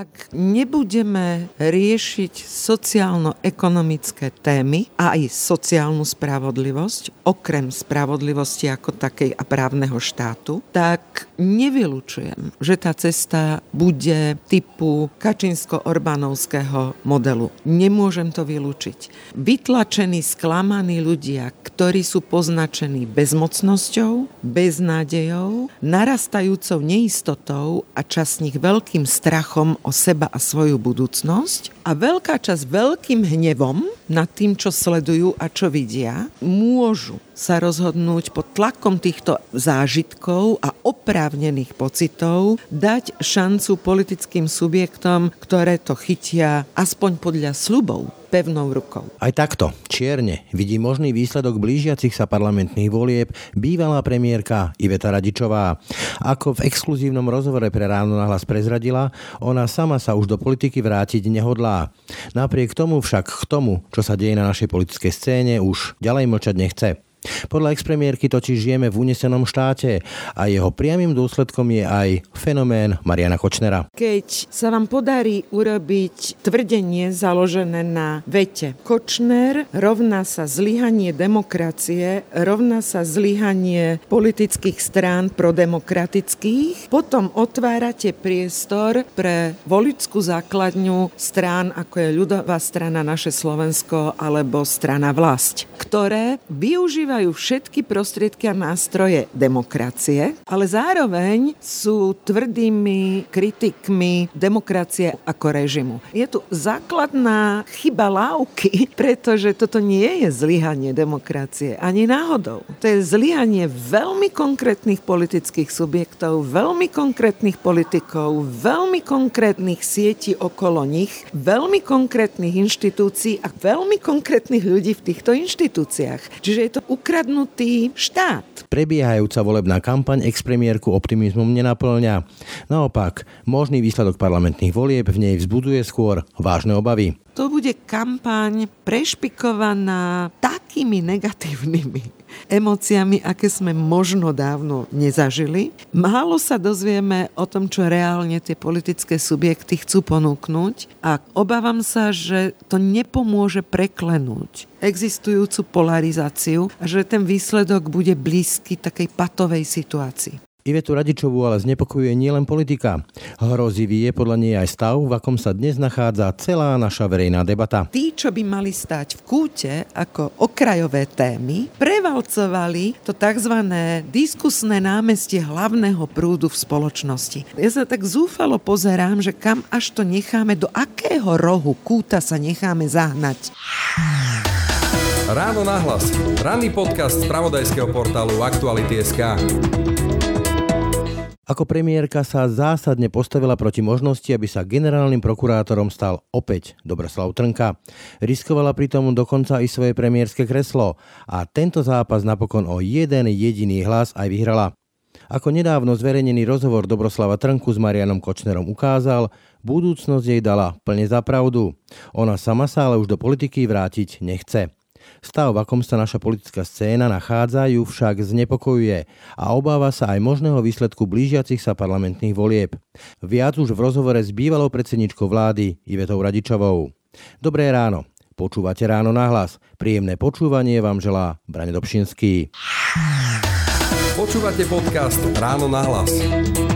Ak nebudeme riešiť sociálno-ekonomické témy a aj sociálnu spravodlivosť, okrem spravodlivosti ako takej a právneho štátu, tak nevylučujem, že tá cesta bude typu Kačinsko-Orbánovského modelu. Nemôžem to vylúčiť. Vytlačení, sklamaní ľudia, ktorí sú poznačení bezmocnosťou, beznádejou, narastajúcou neistotou a čas nich veľkým strachom o seba a svoju budúcnosť a veľká časť veľkým hnevom nad tým, čo sledujú a čo vidia, môžu sa rozhodnúť pod tlakom týchto zážitkov a oprávnených pocitov dať šancu politickým subjektom, ktoré to chytia aspoň podľa slubov pevnou rukou. Aj takto, čierne, vidí možný výsledok blížiacich sa parlamentných volieb bývalá premiérka Iveta Radičová. Ako v exkluzívnom rozhovore pre Ráno na hlas prezradila, ona sama sa už do politiky vrátiť nehodlá. Napriek tomu však k tomu, čo sa deje na našej politickej scéne, už ďalej mlčať nechce. Podľa expremiérky totiž žijeme v unesenom štáte a jeho priamým dôsledkom je aj fenomén Mariana Kočnera. Keď sa vám podarí urobiť tvrdenie založené na vete Kočner rovná sa zlyhanie demokracie, rovná sa zlyhanie politických strán prodemokratických, potom otvárate priestor pre voličskú základňu strán, ako je ľudová strana Naše Slovensko alebo strana Vlast, ktoré využívajú využívajú všetky prostriedky a nástroje demokracie, ale zároveň sú tvrdými kritikmi demokracie ako režimu. Je tu základná chyba lávky, pretože toto nie je zlyhanie demokracie, ani náhodou. To je zlyhanie veľmi konkrétnych politických subjektov, veľmi konkrétnych politikov, veľmi konkrétnych sietí okolo nich, veľmi konkrétnych inštitúcií a veľmi konkrétnych ľudí v týchto inštitúciách. Čiže je to ukradnutý štát. Prebiehajúca volebná kampaň expremiérku optimizmom nenaplňa. Naopak, možný výsledok parlamentných volieb v nej vzbuduje skôr vážne obavy. To bude kampaň prešpikovaná takými negatívnymi emóciami, aké sme možno dávno nezažili. Málo sa dozvieme o tom, čo reálne tie politické subjekty chcú ponúknuť a obávam sa, že to nepomôže preklenúť existujúcu polarizáciu a že ten výsledok bude blízky takej patovej situácii. Ivetu Radičovú ale znepokojuje nielen politika. Hrozivý je podľa nej aj stav, v akom sa dnes nachádza celá naša verejná debata. Tí, čo by mali stať v kúte ako okrajové témy, prevalcovali to tzv. diskusné námestie hlavného prúdu v spoločnosti. Ja sa tak zúfalo pozerám, že kam až to necháme, do akého rohu kúta sa necháme zahnať. Ráno nahlas. Ranný podcast z pravodajského portálu Aktuality.sk. Ako premiérka sa zásadne postavila proti možnosti, aby sa generálnym prokurátorom stal opäť Dobroslav Trnka. Riskovala pritom dokonca i svoje premiérske kreslo a tento zápas napokon o jeden jediný hlas aj vyhrala. Ako nedávno zverejnený rozhovor Dobroslava Trnku s Marianom Kočnerom ukázal, budúcnosť jej dala plne za pravdu. Ona sama sa ale už do politiky vrátiť nechce. Stav, v akom sa naša politická scéna nachádza, ju však znepokojuje a obáva sa aj možného výsledku blížiacich sa parlamentných volieb. Viac už v rozhovore s bývalou predsedničkou vlády Ivetou Radičovou. Dobré ráno. Počúvate ráno na hlas. Príjemné počúvanie vám želá Brane Dobšinský. Počúvate podcast Ráno na hlas.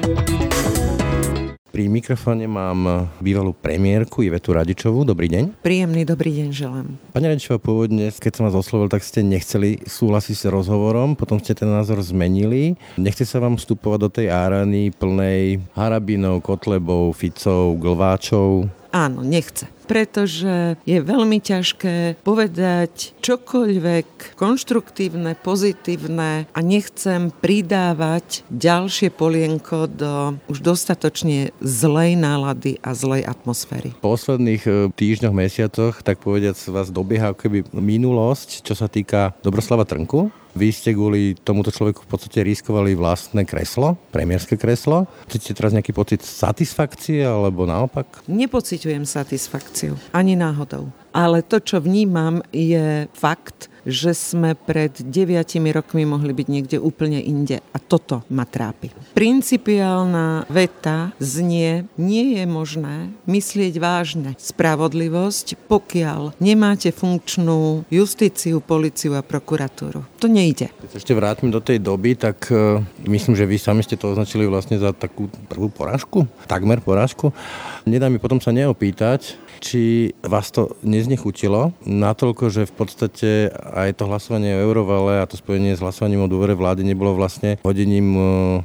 Pri mikrofóne mám bývalú premiérku Ivetu Radičovú. Dobrý deň. Príjemný dobrý deň želám. Pani Radičová, pôvodne, keď som vás oslovil, tak ste nechceli súhlasiť s rozhovorom, potom ste ten názor zmenili. Nechce sa vám vstupovať do tej árany plnej harabinov, kotlebov, ficov, glváčov? Áno, nechce pretože je veľmi ťažké povedať čokoľvek konštruktívne, pozitívne a nechcem pridávať ďalšie polienko do už dostatočne zlej nálady a zlej atmosféry. V posledných e, týždňoch, mesiacoch, tak povediac, vás dobieha keby minulosť, čo sa týka Dobroslava Trnku. Vy ste kvôli tomuto človeku v podstate riskovali vlastné kreslo, premiérske kreslo. Cítite teraz nejaký pocit satisfakcie alebo naopak? Nepociťujem satisfakciu. Ani náhodou. Ale to, čo vnímam, je fakt, že sme pred deviatimi rokmi mohli byť niekde úplne inde. A toto ma trápi. Principiálna veta znie, nie je možné myslieť vážne spravodlivosť, pokiaľ nemáte funkčnú justíciu, policiu a prokuratúru. To nejde. Keď ešte vrátim do tej doby, tak uh, myslím, že vy sami ste to označili vlastne za takú prvú porážku, takmer porážku. Nedá mi potom sa neopýtať, či vás to neznechutilo natoľko, že v podstate aj to hlasovanie o eurovale a to spojenie s hlasovaním o dôvere vlády nebolo vlastne hodením e,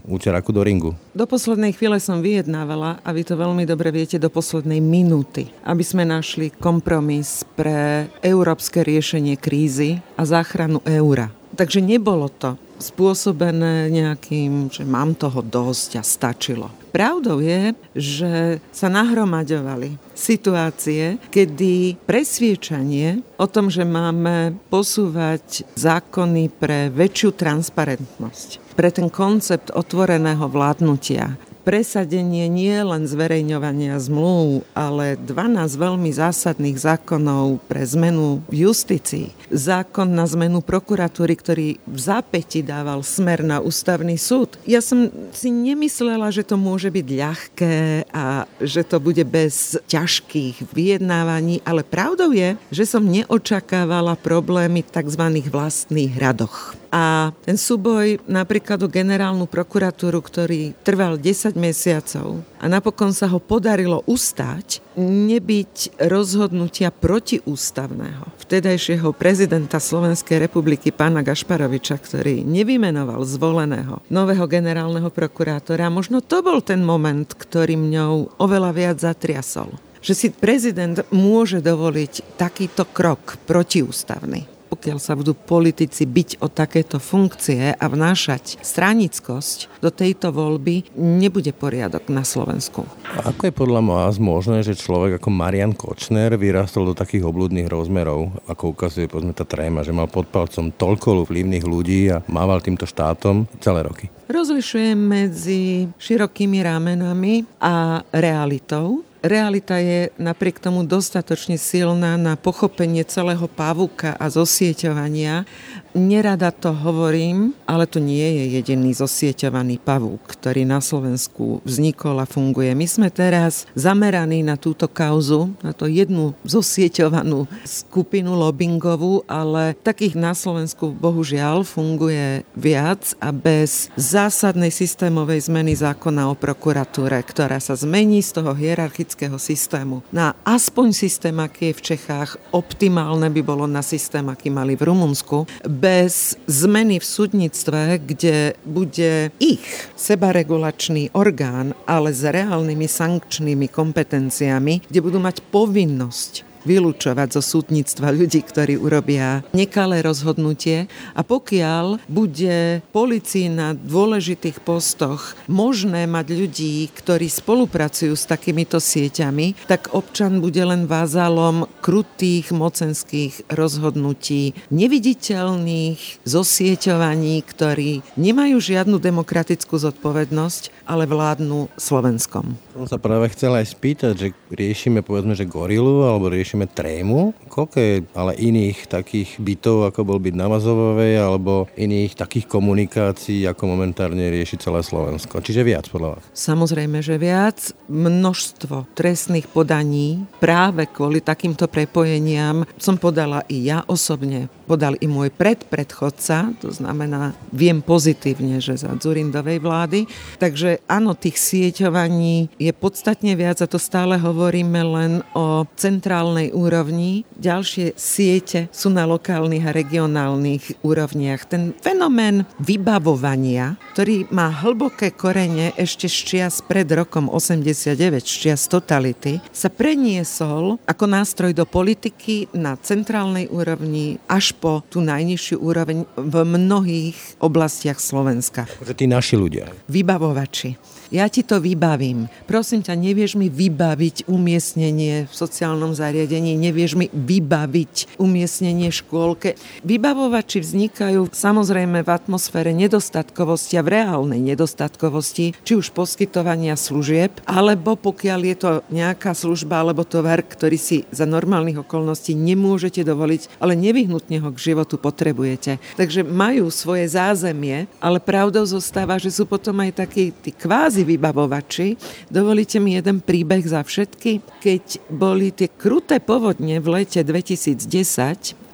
účeraku do ringu. Do poslednej chvíle som vyjednávala, a vy to veľmi dobre viete, do poslednej minúty, aby sme našli kompromis pre európske riešenie krízy a záchranu eura. Takže nebolo to spôsobené nejakým, že mám toho dosť a stačilo. Pravdou je, že sa nahromaďovali situácie, kedy presviečanie o tom, že máme posúvať zákony pre väčšiu transparentnosť, pre ten koncept otvoreného vládnutia, presadenie nie len zverejňovania zmluv, ale 12 veľmi zásadných zákonov pre zmenu v justícii. Zákon na zmenu prokuratúry, ktorý v zápäti dával smer na ústavný súd. Ja som si nemyslela, že to môže byť ľahké a že to bude bez ťažkých vyjednávaní, ale pravdou je, že som neočakávala problémy v tzv. vlastných radoch. A ten súboj napríklad o generálnu prokuratúru, ktorý trval 10 mesiacov a napokon sa ho podarilo ustať, nebyť rozhodnutia protiústavného vtedajšieho prezidenta Slovenskej republiky pána Gašparoviča, ktorý nevymenoval zvoleného nového generálneho prokurátora. Možno to bol ten moment, ktorý mňou oveľa viac zatriasol že si prezident môže dovoliť takýto krok protiústavný pokiaľ sa budú politici byť o takéto funkcie a vnášať stranickosť do tejto voľby, nebude poriadok na Slovensku. A ako je podľa vás možné, že človek ako Marian Kočner vyrastol do takých obludných rozmerov, ako ukazuje povedzme tá tréma, že mal pod palcom toľko vplyvných ľudí a mával týmto štátom celé roky? Rozlišujem medzi širokými rámenami a realitou realita je napriek tomu dostatočne silná na pochopenie celého pavúka a zosieťovania. Nerada to hovorím, ale to nie je jediný zosieťovaný pavúk, ktorý na Slovensku vznikol a funguje. My sme teraz zameraní na túto kauzu, na to jednu zosieťovanú skupinu lobbyingovú, ale takých na Slovensku bohužiaľ funguje viac a bez zásadnej systémovej zmeny zákona o prokuratúre, ktorá sa zmení z toho hierarchického systému na aspoň systém, aký je v Čechách, optimálne by bolo na systém, aký mali v Rumunsku, bez zmeny v súdnictve, kde bude ich sebaregulačný orgán, ale s reálnymi sankčnými kompetenciami, kde budú mať povinnosť vylúčovať zo súdnictva ľudí, ktorí urobia nekalé rozhodnutie. A pokiaľ bude policii na dôležitých postoch možné mať ľudí, ktorí spolupracujú s takýmito sieťami, tak občan bude len vázalom krutých mocenských rozhodnutí, neviditeľných zosieťovaní, ktorí nemajú žiadnu demokratickú zodpovednosť, ale vládnu Slovenskom. Som sa práve chcel aj spýtať, že riešime povedzme, že gorilu alebo riešime trému. Koľko je ale iných takých bytov, ako bol byť na Vazovovej, alebo iných takých komunikácií, ako momentárne rieši celé Slovensko? Čiže viac podľa vás? Samozrejme, že viac. Množstvo trestných podaní práve kvôli takýmto prepojeniam som podala i ja osobne podal i môj predpredchodca, to znamená, viem pozitívne, že za Zurindovej vlády. Takže áno, tých sieťovaní je podstatne viac a to stále hovoríme len o centrálnej úrovni. Ďalšie siete sú na lokálnych a regionálnych úrovniach. Ten fenomén vybavovania, ktorý má hlboké korene ešte z čias pred rokom 89, z čias totality, sa preniesol ako nástroj do politiky na centrálnej úrovni až po tú najnižšiu úroveň v mnohých oblastiach Slovenska. Že tí naši ľudia. Vybavovači. country. Ja ti to vybavím. Prosím ťa, nevieš mi vybaviť umiestnenie v sociálnom zariadení, nevieš mi vybaviť umiestnenie v škôlke. Vybavovači vznikajú samozrejme v atmosfére nedostatkovosti a v reálnej nedostatkovosti, či už poskytovania služieb, alebo pokiaľ je to nejaká služba alebo tovar, ktorý si za normálnych okolností nemôžete dovoliť, ale nevyhnutne ho k životu potrebujete. Takže majú svoje zázemie, ale pravdou zostáva, že sú potom aj takí tí kvázi kvázi vybavovači. Dovolíte mi jeden príbeh za všetky? Keď boli tie kruté povodne v lete 2010,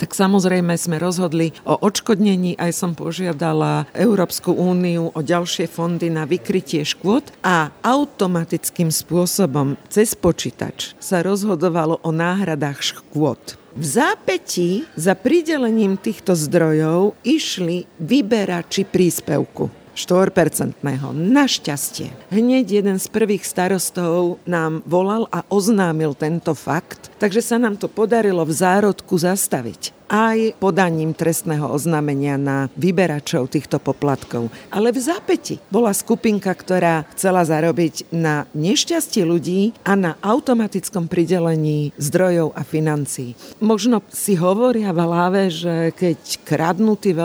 tak samozrejme sme rozhodli o odškodnení, aj som požiadala Európsku úniu o ďalšie fondy na vykrytie škôd a automatickým spôsobom cez počítač sa rozhodovalo o náhradách škôd. V zápätí za pridelením týchto zdrojov išli vyberači príspevku. 4% Našťastie. Hneď jeden z prvých starostov nám volal a oznámil tento fakt, takže sa nám to podarilo v zárodku zastaviť aj podaním trestného oznámenia na vyberačov týchto poplatkov. Ale v zápäti bola skupinka, ktorá chcela zarobiť na nešťastie ľudí a na automatickom pridelení zdrojov a financií. Možno si hovoria v hlave, že keď kradnú tí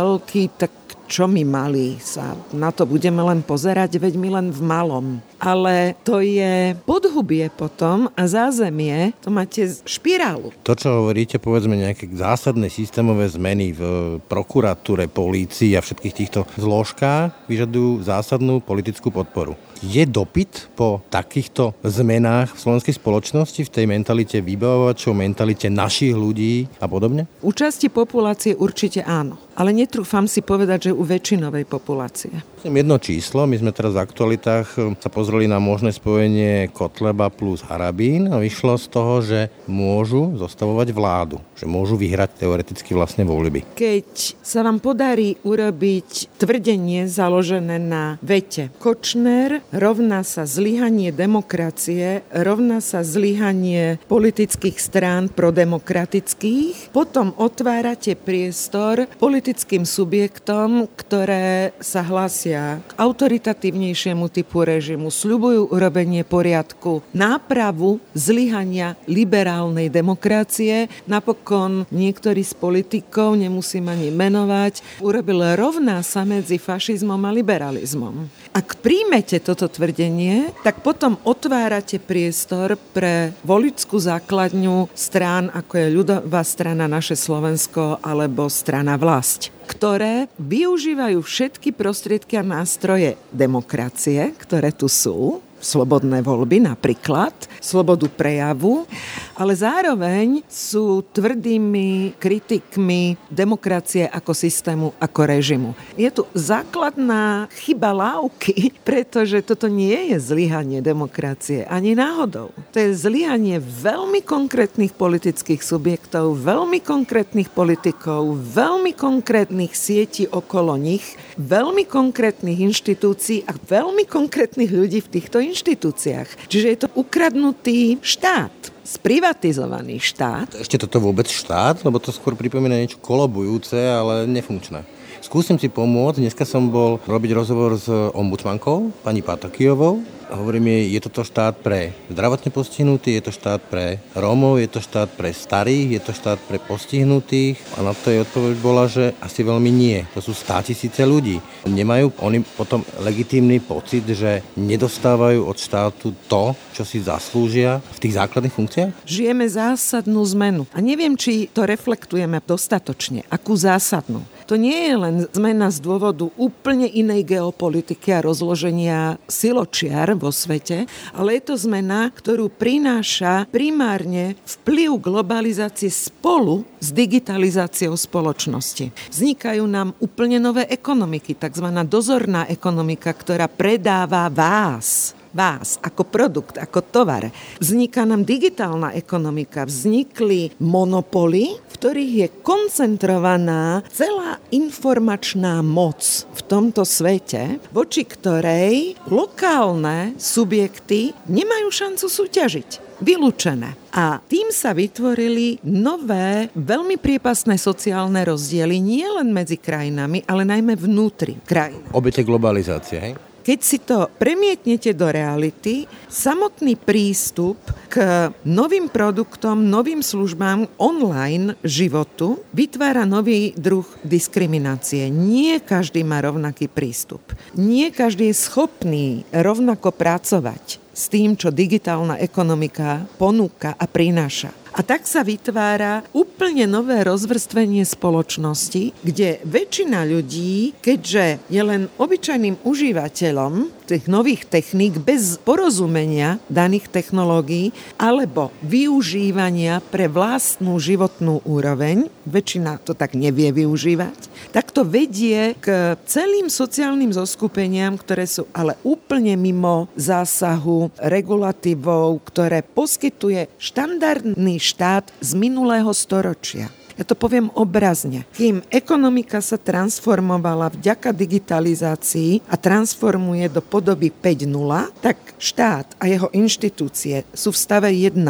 tak čo my mali sa na to budeme len pozerať, veď my len v malom. Ale to je podhubie potom a zázemie, to máte špirálu. To, čo hovoríte, povedzme nejaké zásadné systémové zmeny v prokuratúre, polícii a všetkých týchto zložkách vyžadujú zásadnú politickú podporu. Je dopyt po takýchto zmenách v slovenskej spoločnosti, v tej mentalite vybavovačov, mentalite našich ľudí a podobne? U časti populácie určite áno, ale netrúfam si povedať, že u väčšinovej populácie. Jedno číslo, my sme teraz v aktualitách hm, sa pozreli na možné spojenie Kotleba plus Harabín a vyšlo z toho, že môžu zostavovať vládu, že môžu vyhrať teoreticky vlastne voľby. Keď sa vám podarí urobiť tvrdenie založené na vete Kočner rovná sa zlyhanie demokracie, rovná sa zlyhanie politických strán prodemokratických, potom otvárate priestor politickým subjektom, ktoré sa hnutia k autoritatívnejšiemu typu režimu, sľubujú urobenie poriadku, nápravu zlyhania liberálnej demokracie. Napokon niektorí z politikov, nemusím ani menovať, urobil rovná sa medzi fašizmom a liberalizmom. Ak príjmete toto tvrdenie, tak potom otvárate priestor pre voličskú základňu strán, ako je ľudová strana Naše Slovensko alebo strana Vlast ktoré využívajú všetky prostriedky a nástroje demokracie, ktoré tu sú, slobodné voľby napríklad, slobodu prejavu, ale zároveň sú tvrdými kritikmi demokracie ako systému, ako režimu. Je tu základná chyba lávky, pretože toto nie je zlyhanie demokracie ani náhodou. To je zlyhanie veľmi konkrétnych politických subjektov, veľmi konkrétnych politikov, veľmi konkrétnych sietí okolo nich, veľmi konkrétnych inštitúcií a veľmi konkrétnych ľudí v týchto inštitúciách. Čiže je to ukradnutý štát sprivatizovaný štát. Ešte toto vôbec štát? Lebo to skôr pripomína niečo kolobujúce, ale nefunkčné. Skúsim si pomôcť. Dneska som bol robiť rozhovor s ombudsmankou, pani Patakijovou, hovorím jej, je toto štát pre zdravotne postihnutých, je to štát pre Rómov, je to štát pre starých, je to štát pre postihnutých a na to jej odpoveď bola, že asi veľmi nie. To sú stá tisíce ľudí. Nemajú oni potom legitímny pocit, že nedostávajú od štátu to, čo si zaslúžia v tých základných funkciách? Žijeme zásadnú zmenu a neviem, či to reflektujeme dostatočne. Akú zásadnú? To nie je len zmena z dôvodu úplne inej geopolitiky a rozloženia siločiar vo svete, ale je to zmena, ktorú prináša primárne vplyv globalizácie spolu s digitalizáciou spoločnosti. Vznikajú nám úplne nové ekonomiky, tzv. dozorná ekonomika, ktorá predáva vás vás ako produkt, ako tovar. Vzniká nám digitálna ekonomika, vznikli monopoly, v ktorých je koncentrovaná celá informačná moc v tomto svete, voči ktorej lokálne subjekty nemajú šancu súťažiť vylúčené. A tým sa vytvorili nové, veľmi priepasné sociálne rozdiely nie len medzi krajinami, ale najmä vnútri krajín. Obete globalizácie, hej? Keď si to premietnete do reality, samotný prístup k novým produktom, novým službám online životu vytvára nový druh diskriminácie. Nie každý má rovnaký prístup. Nie každý je schopný rovnako pracovať s tým, čo digitálna ekonomika ponúka a prináša. A tak sa vytvára úplne nové rozvrstvenie spoločnosti, kde väčšina ľudí, keďže je len obyčajným užívateľom tých nových techník bez porozumenia daných technológií alebo využívania pre vlastnú životnú úroveň, väčšina to tak nevie využívať, tak to vedie k celým sociálnym zoskupeniam, ktoré sú ale úplne mimo zásahu regulatívov, ktoré poskytuje štandardný štát z minulého storočia. Ja to poviem obrazne. Kým ekonomika sa transformovala vďaka digitalizácii a transformuje do podoby 5.0, tak štát a jeho inštitúcie sú v stave 1.0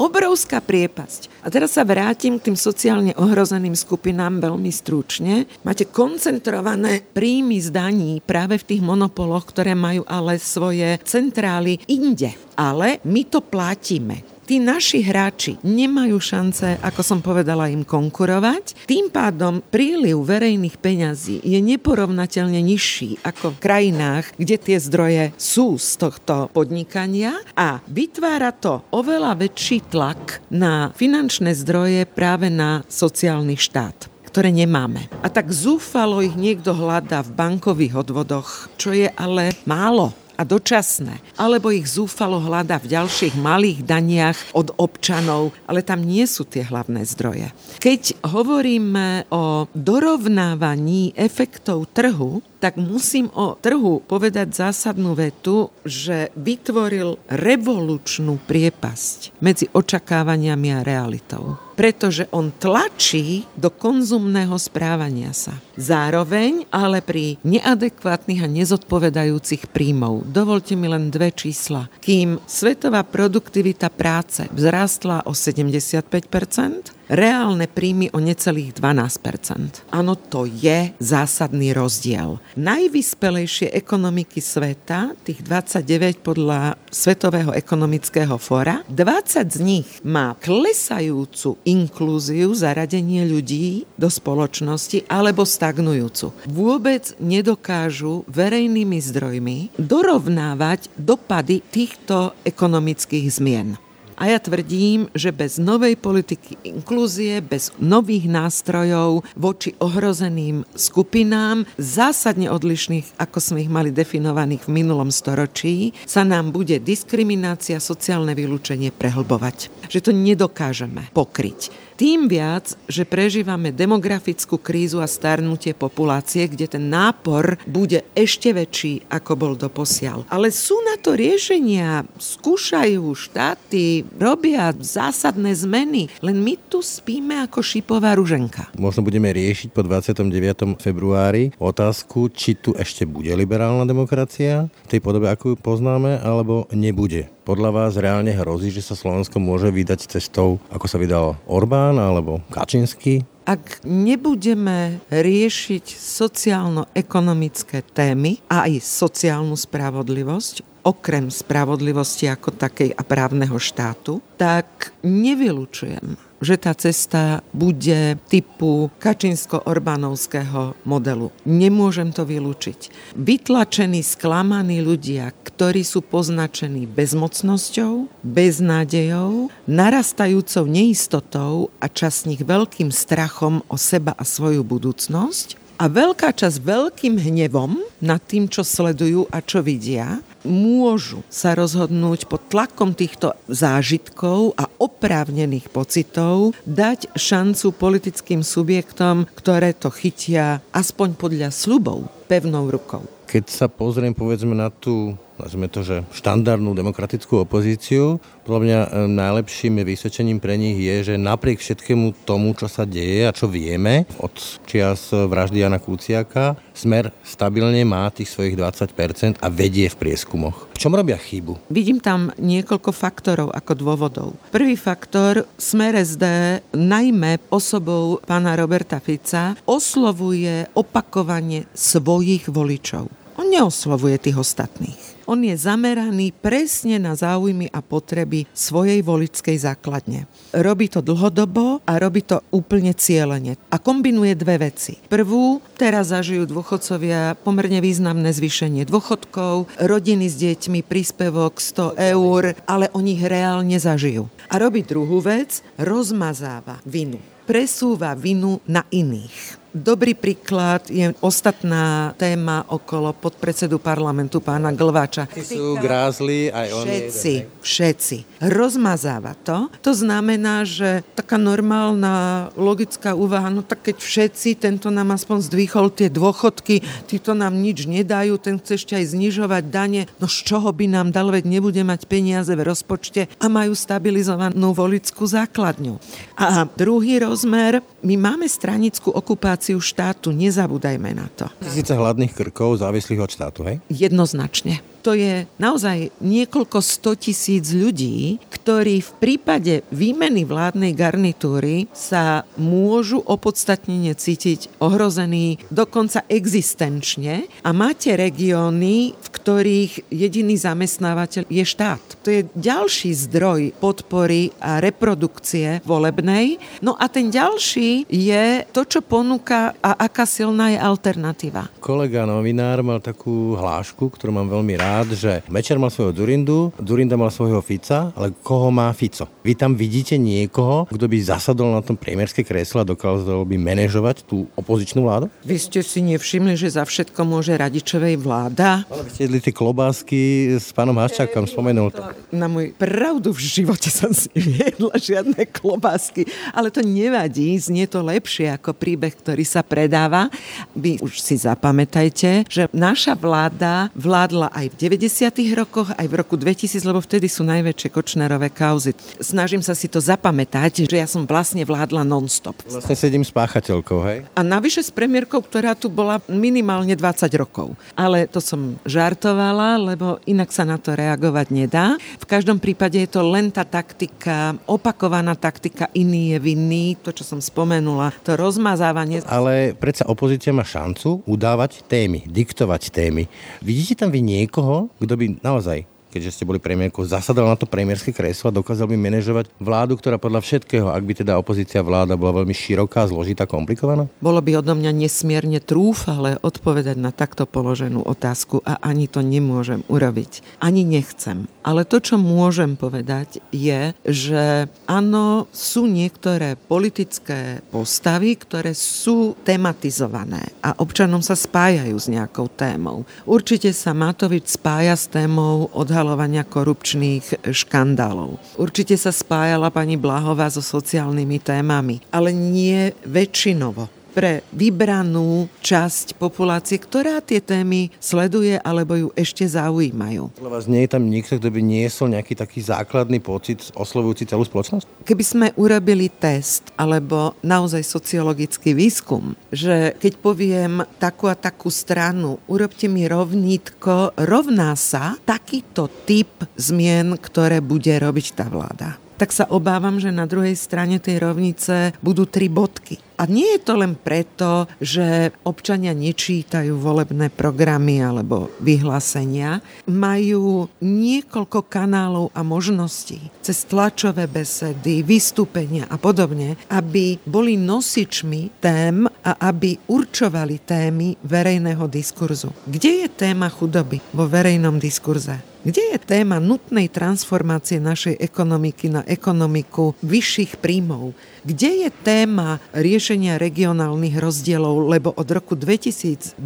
obrovská priepasť. A teraz sa vrátim k tým sociálne ohrozeným skupinám veľmi stručne. Máte koncentrované príjmy z daní práve v tých monopoloch, ktoré majú ale svoje centrály inde. Ale my to platíme tí naši hráči nemajú šance, ako som povedala, im konkurovať. Tým pádom príliv verejných peňazí je neporovnateľne nižší ako v krajinách, kde tie zdroje sú z tohto podnikania a vytvára to oveľa väčší tlak na finančné zdroje práve na sociálny štát ktoré nemáme. A tak zúfalo ich niekto hľadá v bankových odvodoch, čo je ale málo a dočasné, alebo ich zúfalo hľada v ďalších malých daniach od občanov, ale tam nie sú tie hlavné zdroje. Keď hovoríme o dorovnávaní efektov trhu, tak musím o trhu povedať zásadnú vetu, že vytvoril revolučnú priepasť medzi očakávaniami a realitou. Pretože on tlačí do konzumného správania sa. Zároveň ale pri neadekvátnych a nezodpovedajúcich príjmov. Dovolte mi len dve čísla. Kým svetová produktivita práce vzrástla o 75%, reálne príjmy o necelých 12% Áno, to je zásadný rozdiel. Najvyspelejšie ekonomiky sveta, tých 29 podľa Svetového ekonomického fóra, 20 z nich má klesajúcu inklúziu, zaradenie ľudí do spoločnosti alebo stagnujúcu. Vôbec nedokážu verejnými zdrojmi dorovnávať dopady týchto ekonomických zmien. A ja tvrdím, že bez novej politiky inklúzie, bez nových nástrojov voči ohrozeným skupinám, zásadne odlišných, ako sme ich mali definovaných v minulom storočí, sa nám bude diskriminácia, sociálne vylúčenie prehlbovať. Že to nedokážeme pokryť. Tým viac, že prežívame demografickú krízu a starnutie populácie, kde ten nápor bude ešte väčší, ako bol doposiaľ. Ale sú na to riešenia, skúšajú štáty, robia zásadné zmeny, len my tu spíme ako šipová ruženka. Možno budeme riešiť po 29. februári otázku, či tu ešte bude liberálna demokracia v tej podobe, ako ju poznáme, alebo nebude. Podľa vás reálne hrozí, že sa Slovensko môže vydať cestou, ako sa vydal Orbán alebo Kačinsky? Ak nebudeme riešiť sociálno-ekonomické témy a aj sociálnu spravodlivosť, okrem spravodlivosti ako takej a právneho štátu, tak nevylučujem, že tá cesta bude typu Kačinsko-Orbánovského modelu. Nemôžem to vylúčiť. Vytlačení, sklamaní ľudia, ktorí sú poznačení bezmocnosťou, beznádejou, narastajúcou neistotou a čas nich veľkým strachom o seba a svoju budúcnosť, a veľká časť veľkým hnevom nad tým, čo sledujú a čo vidia, môžu sa rozhodnúť pod tlakom týchto zážitkov a oprávnených pocitov dať šancu politickým subjektom, ktoré to chytia aspoň podľa slubov pevnou rukou. Keď sa pozriem povedzme na tú nazvime to, že štandardnú demokratickú opozíciu. Podľa mňa e, najlepším vysvedčením pre nich je, že napriek všetkému tomu, čo sa deje a čo vieme od čias vraždy Jana Kuciaka, Smer stabilne má tých svojich 20% a vedie v prieskumoch. V čom robia chybu? Vidím tam niekoľko faktorov ako dôvodov. Prvý faktor, Smer SD, najmä osobou pána Roberta Fica, oslovuje opakovanie svojich voličov. On neoslovuje tých ostatných. On je zameraný presne na záujmy a potreby svojej voličskej základne. Robí to dlhodobo a robí to úplne cieľene. A kombinuje dve veci. Prvú, teraz zažijú dôchodcovia pomerne významné zvýšenie dôchodkov, rodiny s deťmi, príspevok 100 eur, ale oni ich reálne zažijú. A robí druhú vec, rozmazáva vinu presúva vinu na iných. Dobrý príklad je ostatná téma okolo podpredsedu parlamentu pána Glváča. Sú grázli aj oni. Všetci, všetci. Rozmazáva to. To znamená, že taká normálna logická úvaha, no tak keď všetci, tento nám aspoň zdvihol tie dôchodky, títo nám nič nedajú, ten chce ešte aj znižovať dane, no z čoho by nám dal, veď nebude mať peniaze v rozpočte a majú stabilizovanú volickú základňu. A druhý rozmer, my máme stranickú okupáciu okupáciu štátu, nezabúdajme na to. Tisíce hladných krkov závislých od štátu, hej? Jednoznačne to je naozaj niekoľko sto tisíc ľudí, ktorí v prípade výmeny vládnej garnitúry sa môžu opodstatnene cítiť ohrození dokonca existenčne a máte regióny, v ktorých jediný zamestnávateľ je štát. To je ďalší zdroj podpory a reprodukcie volebnej. No a ten ďalší je to, čo ponúka a aká silná je alternatíva. Kolega novinár mal takú hlášku, ktorú mám veľmi rád rád, že Mečer mal svojho Durindu, Durinda mal svojho Fica, ale koho má Fico? Vy tam vidíte niekoho, kto by zasadol na tom premiérske kreslo a dokázal by manažovať tú opozičnú vládu? Vy ste si nevšimli, že za všetko môže Radičovej vláda? Ale ste jedli tie klobásky s pánom Haščákom, spomenul to. Na môj pravdu v živote som si jedla žiadne klobásky, ale to nevadí, znie to lepšie ako príbeh, ktorý sa predáva. Vy už si zapamätajte, že naša vláda vládla aj 90. rokoch, aj v roku 2000, lebo vtedy sú najväčšie kočnerové kauzy. Snažím sa si to zapamätať, že ja som vlastne vládla non-stop. Vlastne sedím s páchateľkou, hej? A navyše s premiérkou, ktorá tu bola minimálne 20 rokov. Ale to som žartovala, lebo inak sa na to reagovať nedá. V každom prípade je to len tá taktika, opakovaná taktika, iný je vinný, to, čo som spomenula, to rozmazávanie. Ale predsa opozícia má šancu udávať témy, diktovať témy. Vidíte tam vy niekoho, niekoho, kto by naozaj keďže ste boli premiérkou, zasadal na to premiérske kreslo a dokázal by manažovať vládu, ktorá podľa všetkého, ak by teda opozícia vláda bola veľmi široká, zložitá, komplikovaná? Bolo by odo mňa nesmierne trúfale odpovedať na takto položenú otázku a ani to nemôžem urobiť. Ani nechcem. Ale to, čo môžem povedať, je, že áno, sú niektoré politické postavy, ktoré sú tematizované a občanom sa spájajú s nejakou témou. Určite sa Matovič spája s témou odhalovania korupčných škandálov. Určite sa spájala pani Blahová so sociálnymi témami, ale nie väčšinovo pre vybranú časť populácie, ktorá tie témy sleduje alebo ju ešte zaujímajú. Podľa vás nie je tam nikto, kto by niesol nejaký taký základný pocit oslovujúci celú spoločnosť? Keby sme urobili test alebo naozaj sociologický výskum, že keď poviem takú a takú stranu, urobte mi rovnítko, rovná sa takýto typ zmien, ktoré bude robiť tá vláda tak sa obávam, že na druhej strane tej rovnice budú tri bodky. A nie je to len preto, že občania nečítajú volebné programy alebo vyhlásenia. Majú niekoľko kanálov a možností cez tlačové besedy, vystúpenia a podobne, aby boli nosičmi tém a aby určovali témy verejného diskurzu. Kde je téma chudoby vo verejnom diskurze? Kde je téma nutnej transformácie našej ekonomiky na ekonomiku vyšších príjmov? Kde je téma riešenia regionálnych rozdielov, lebo od roku 2012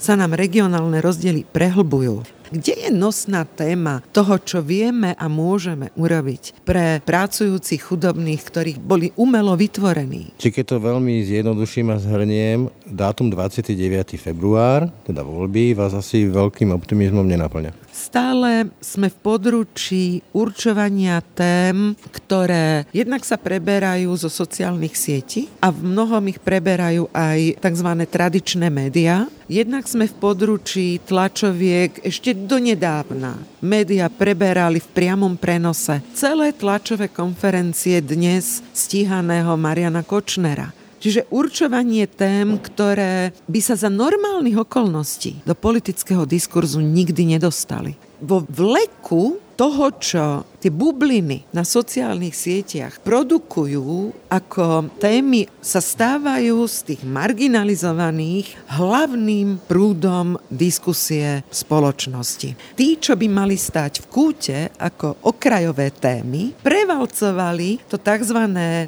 sa nám regionálne rozdiely prehlbujú? Kde je nosná téma toho, čo vieme a môžeme urobiť pre pracujúcich chudobných, ktorých boli umelo vytvorení? Či keď to veľmi zjednoduším a zhrniem, dátum 29. február, teda voľby, vás asi veľkým optimizmom nenaplňa. Stále sme v područí určovania tém, ktoré jednak sa preberajú zo sociálnych sietí a v mnohom ich preberajú aj tzv. tradičné médiá. Jednak sme v područí tlačoviek ešte donedávna. Média preberali v priamom prenose celé tlačové konferencie dnes stíhaného Mariana Kočnera. Čiže určovanie tém, ktoré by sa za normálnych okolností do politického diskurzu nikdy nedostali. Vo vleku toho, čo tie bubliny na sociálnych sieťach produkujú, ako témy sa stávajú z tých marginalizovaných hlavným prúdom diskusie spoločnosti. Tí, čo by mali stať v kúte ako okrajové témy, prevalcovali to tzv.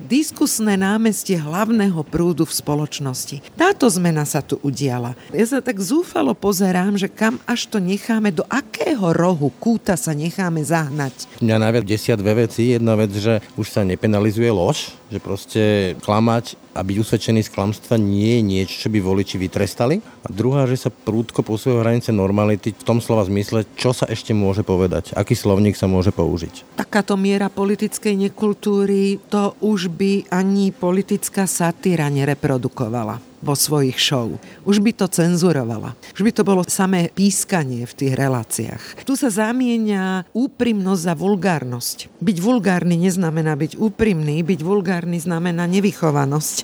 diskusné námestie hlavného prúdu v spoločnosti. Táto zmena sa tu udiala. Ja sa tak zúfalo pozerám, že kam až to necháme, do akého rohu kúta sa necháme zahnať. Mňa najviac desia dve veci. Jedna vec, že už sa nepenalizuje lož, že proste klamať a byť usvedčený z klamstva nie je niečo, čo by voliči vytrestali. A druhá, že sa prúdko posúvajú hranice normality v tom slova zmysle, čo sa ešte môže povedať, aký slovník sa môže použiť. Takáto miera politickej nekultúry, to už by ani politická satíra nereprodukovala vo svojich show. Už by to cenzurovala. Už by to bolo samé pískanie v tých reláciách. Tu sa zamieňa úprimnosť za vulgárnosť. Byť vulgárny neznamená byť úprimný, byť vulgárny znamená nevychovanosť.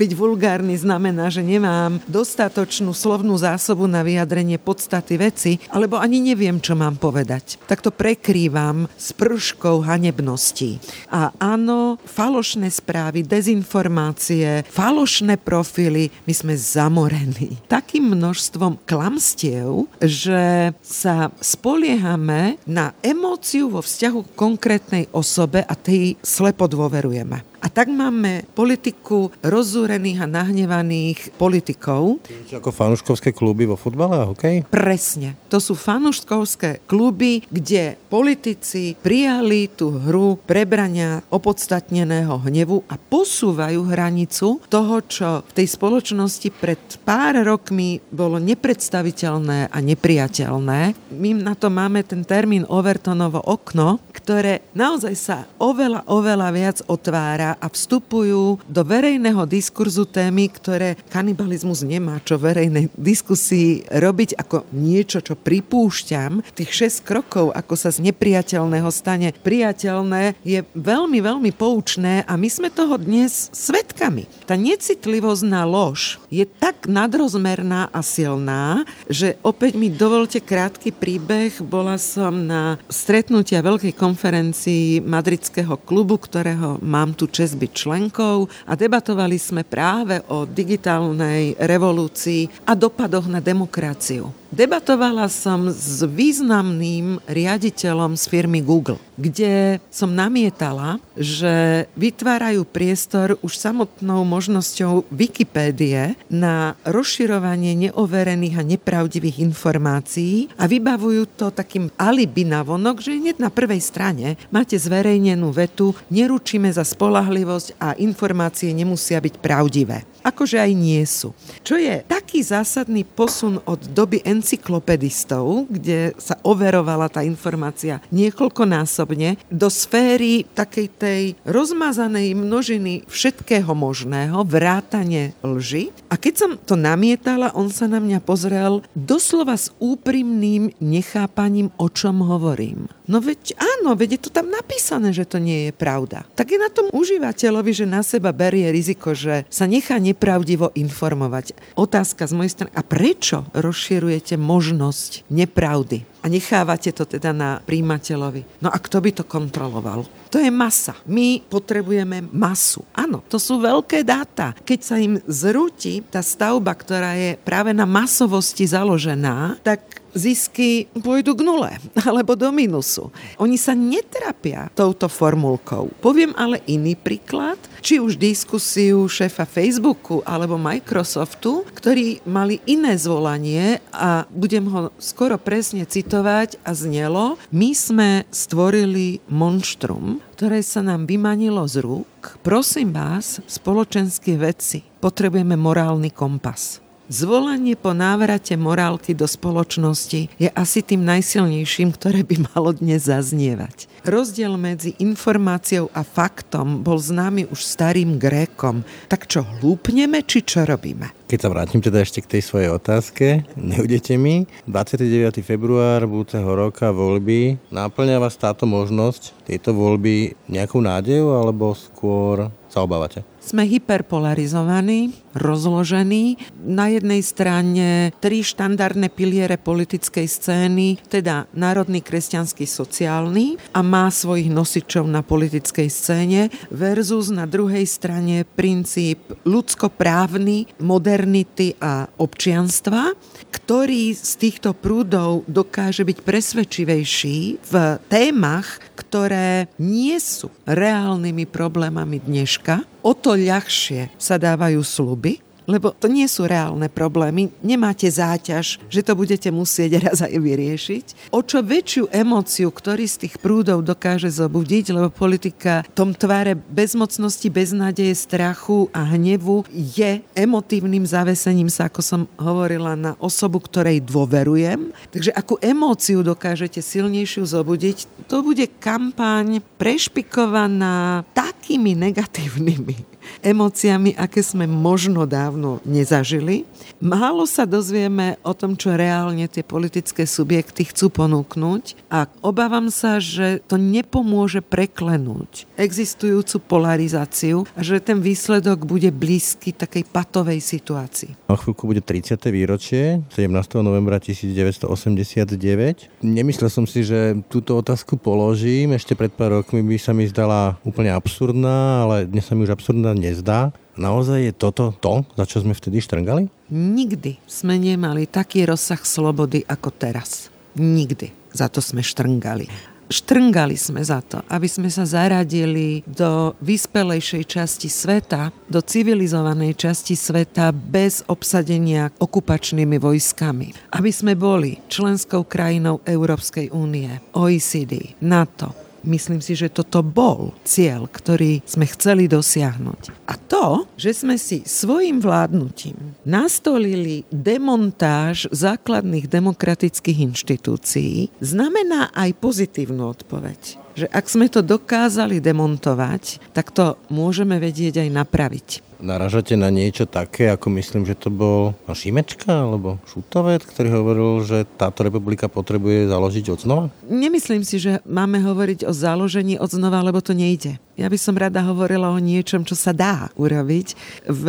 Byť vulgárny znamená, že nemám dostatočnú slovnú zásobu na vyjadrenie podstaty veci, alebo ani neviem, čo mám povedať. Tak to prekrývam s prškou hanebností. A áno, falošné správy, dezinformácie, falošné profily, my sme zamorení takým množstvom klamstiev, že sa spoliehame na emóciu vo vzťahu k konkrétnej osobe a tej slepo dôverujeme. A tak máme politiku rozúrených a nahnevaných politikov. Ako fanúškovské kluby vo futbale a hokej? Presne. To sú fanúškovské kluby, kde politici prijali tú hru prebrania opodstatneného hnevu a posúvajú hranicu toho, čo v tej spoločnosti pred pár rokmi bolo nepredstaviteľné a nepriateľné. My na to máme ten termín Overtonovo okno, ktoré naozaj sa oveľa, oveľa viac otvára a vstupujú do verejného diskurzu témy, ktoré kanibalizmus nemá čo verejnej diskusii robiť ako niečo, čo pripúšťam. Tých 6 krokov, ako sa z nepriateľného stane priateľné, je veľmi, veľmi poučné a my sme toho dnes svetkami. Tá necitlivosť na lož je tak nadrozmerná a silná, že opäť mi dovolte krátky príbeh. Bola som na stretnutia veľkej konferencii Madridského klubu, ktorého mám tu čest byť členkou a debatovali sme práve o digitálnej revolúcii a dopadoch na demokraciu. Debatovala som s významným riaditeľom z firmy Google, kde som namietala, že vytvárajú priestor už samotnou možnosťou Wikipédie na rozširovanie neoverených a nepravdivých informácií a vybavujú to takým alibi na vonok, že hneď na prvej strane máte zverejnenú vetu, neručíme za spolahlivosť a informácie nemusia byť pravdivé akože aj nie sú. Čo je taký zásadný posun od doby encyklopedistov, kde sa overovala tá informácia niekoľkonásobne, do sféry takej tej rozmazanej množiny všetkého možného, vrátane lži. A keď som to namietala, on sa na mňa pozrel doslova s úprimným nechápaním, o čom hovorím. No veď áno, veď je to tam napísané, že to nie je pravda. Tak je na tom užívateľovi, že na seba berie riziko, že sa nechá nepravdivo informovať. Otázka z mojej strany, a prečo rozširujete možnosť nepravdy? a nechávate to teda na príjimateľovi. No a kto by to kontroloval? To je masa. My potrebujeme masu. Áno, to sú veľké dáta. Keď sa im zrúti tá stavba, ktorá je práve na masovosti založená, tak zisky pôjdu k nule alebo do minusu. Oni sa netrapia touto formulkou. Poviem ale iný príklad, či už diskusiu šéfa Facebooku alebo Microsoftu, ktorí mali iné zvolanie a budem ho skoro presne citovať a znelo, my sme stvorili monštrum, ktoré sa nám vymanilo z rúk. Prosím vás, spoločenské veci, potrebujeme morálny kompas. Zvolanie po návrate morálky do spoločnosti je asi tým najsilnejším, ktoré by malo dnes zaznievať. Rozdiel medzi informáciou a faktom bol známy už starým Grékom. Tak čo, hlúpneme, či čo robíme? Keď sa vrátim teda ešte k tej svojej otázke, neudete mi, 29. február budúceho roka voľby, náplňa vás táto možnosť, tieto voľby nejakou nádejou alebo skôr sa obávate? Sme hyperpolarizovaní, rozložení. Na jednej strane tri štandardné piliere politickej scény, teda národný, kresťanský, sociálny a má svojich nosičov na politickej scéne versus na druhej strane princíp ľudskoprávny, modernity a občianstva, ktorý z týchto prúdov dokáže byť presvedčivejší v témach, ktoré nie sú reálnymi problémami dneška, o to ľahšie sa dávajú sluby, lebo to nie sú reálne problémy, nemáte záťaž, že to budete musieť raz aj vyriešiť. O čo väčšiu emóciu, ktorý z tých prúdov dokáže zobudiť, lebo politika v tom tváre bezmocnosti, beznádeje, strachu a hnevu je emotívnym zavesením sa, ako som hovorila, na osobu, ktorej dôverujem. Takže akú emóciu dokážete silnejšiu zobudiť, to bude kampaň prešpikovaná takými negatívnymi emóciami, aké sme možno dávno nezažili. Málo sa dozvieme o tom, čo reálne tie politické subjekty chcú ponúknuť a obávam sa, že to nepomôže preklenúť existujúcu polarizáciu a že ten výsledok bude blízky takej patovej situácii. Na chvíľku bude 30. výročie, 17. novembra 1989. Nemyslel som si, že túto otázku položím. Ešte pred pár rokmi by sa mi zdala úplne absurdná, ale dnes sa mi už absurdná nezdá. Naozaj je toto to, za čo sme vtedy štrngali? Nikdy sme nemali taký rozsah slobody ako teraz. Nikdy. Za to sme štrngali. Štrngali sme za to, aby sme sa zaradili do vyspelejšej časti sveta, do civilizovanej časti sveta bez obsadenia okupačnými vojskami. Aby sme boli členskou krajinou Európskej únie, OECD, NATO, Myslím si, že toto bol cieľ, ktorý sme chceli dosiahnuť. A to, že sme si svojim vládnutím nastolili demontáž základných demokratických inštitúcií, znamená aj pozitívnu odpoveď. Že ak sme to dokázali demontovať, tak to môžeme vedieť aj napraviť. Naražate na niečo také, ako myslím, že to bol Šimečka alebo Šutovec, ktorý hovoril, že táto republika potrebuje založiť od znova? Nemyslím si, že máme hovoriť o založení od znova, lebo to nejde. Ja by som rada hovorila o niečom, čo sa dá urobiť. V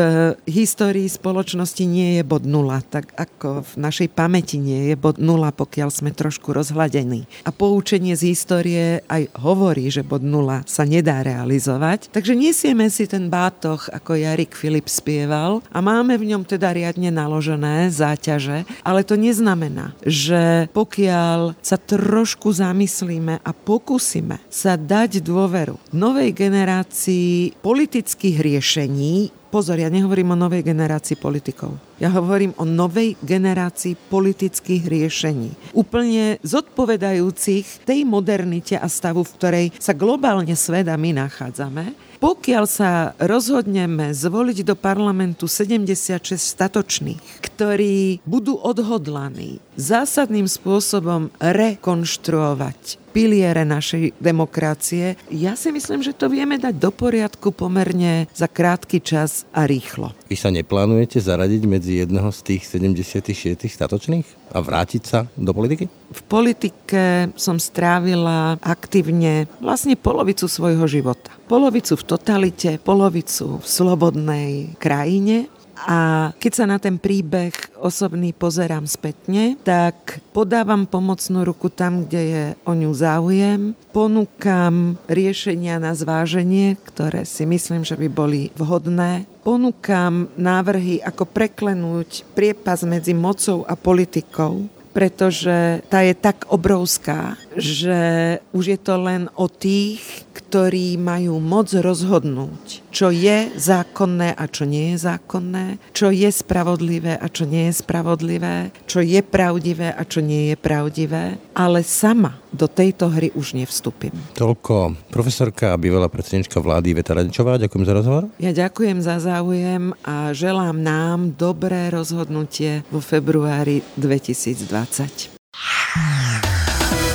histórii spoločnosti nie je bod nula, tak ako v našej pamäti nie je bod nula, pokiaľ sme trošku rozhladení. A poučenie z histórie aj hovorí, že bod nula sa nedá realizovať. Takže nesieme si ten bátoch, ako Jarik Filip spieval a máme v ňom teda riadne naložené záťaže, ale to neznamená, že pokiaľ sa trošku zamyslíme a pokúsime sa dať dôveru novej generácii politických riešení. Pozor, ja nehovorím o novej generácii politikov. Ja hovorím o novej generácii politických riešení. Úplne zodpovedajúcich tej modernite a stavu, v ktorej sa globálne svet a my nachádzame pokiaľ sa rozhodneme zvoliť do parlamentu 76 statočných, ktorí budú odhodlaní zásadným spôsobom rekonštruovať piliere našej demokracie. Ja si myslím, že to vieme dať do poriadku pomerne za krátky čas a rýchlo. Vy sa neplánujete zaradiť medzi jedného z tých 76 statočných a vrátiť sa do politiky? V politike som strávila aktívne vlastne polovicu svojho života. Polovicu v totalite, polovicu v slobodnej krajine a keď sa na ten príbeh osobný pozerám spätne, tak podávam pomocnú ruku tam, kde je o ňu záujem, ponúkam riešenia na zváženie, ktoré si myslím, že by boli vhodné, ponúkam návrhy, ako preklenúť priepas medzi mocou a politikou, pretože tá je tak obrovská, že už je to len o tých, ktorí majú moc rozhodnúť, čo je zákonné a čo nie je zákonné, čo je spravodlivé a čo nie je spravodlivé, čo je pravdivé a čo nie je pravdivé, ale sama do tejto hry už nevstúpim. Toľko profesorka a bývalá predsednička vlády Veta Radičová. Ďakujem za rozhovor. Ja ďakujem za záujem a želám nám dobré rozhodnutie vo februári 2020.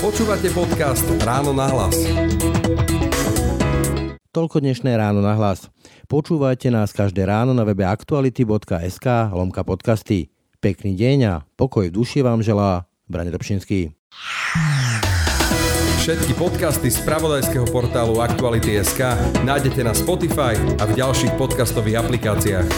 Počúvate podcast Ráno na hlas. Toľko dnešné ráno na hlas. Počúvajte nás každé ráno na webe aktuality.sk lomka podcasty. Pekný deň a pokoj v duši vám želá Brane Dobšinský. Všetky podcasty z pravodajského portálu Aktuality.sk nájdete na Spotify a v ďalších podcastových aplikáciách.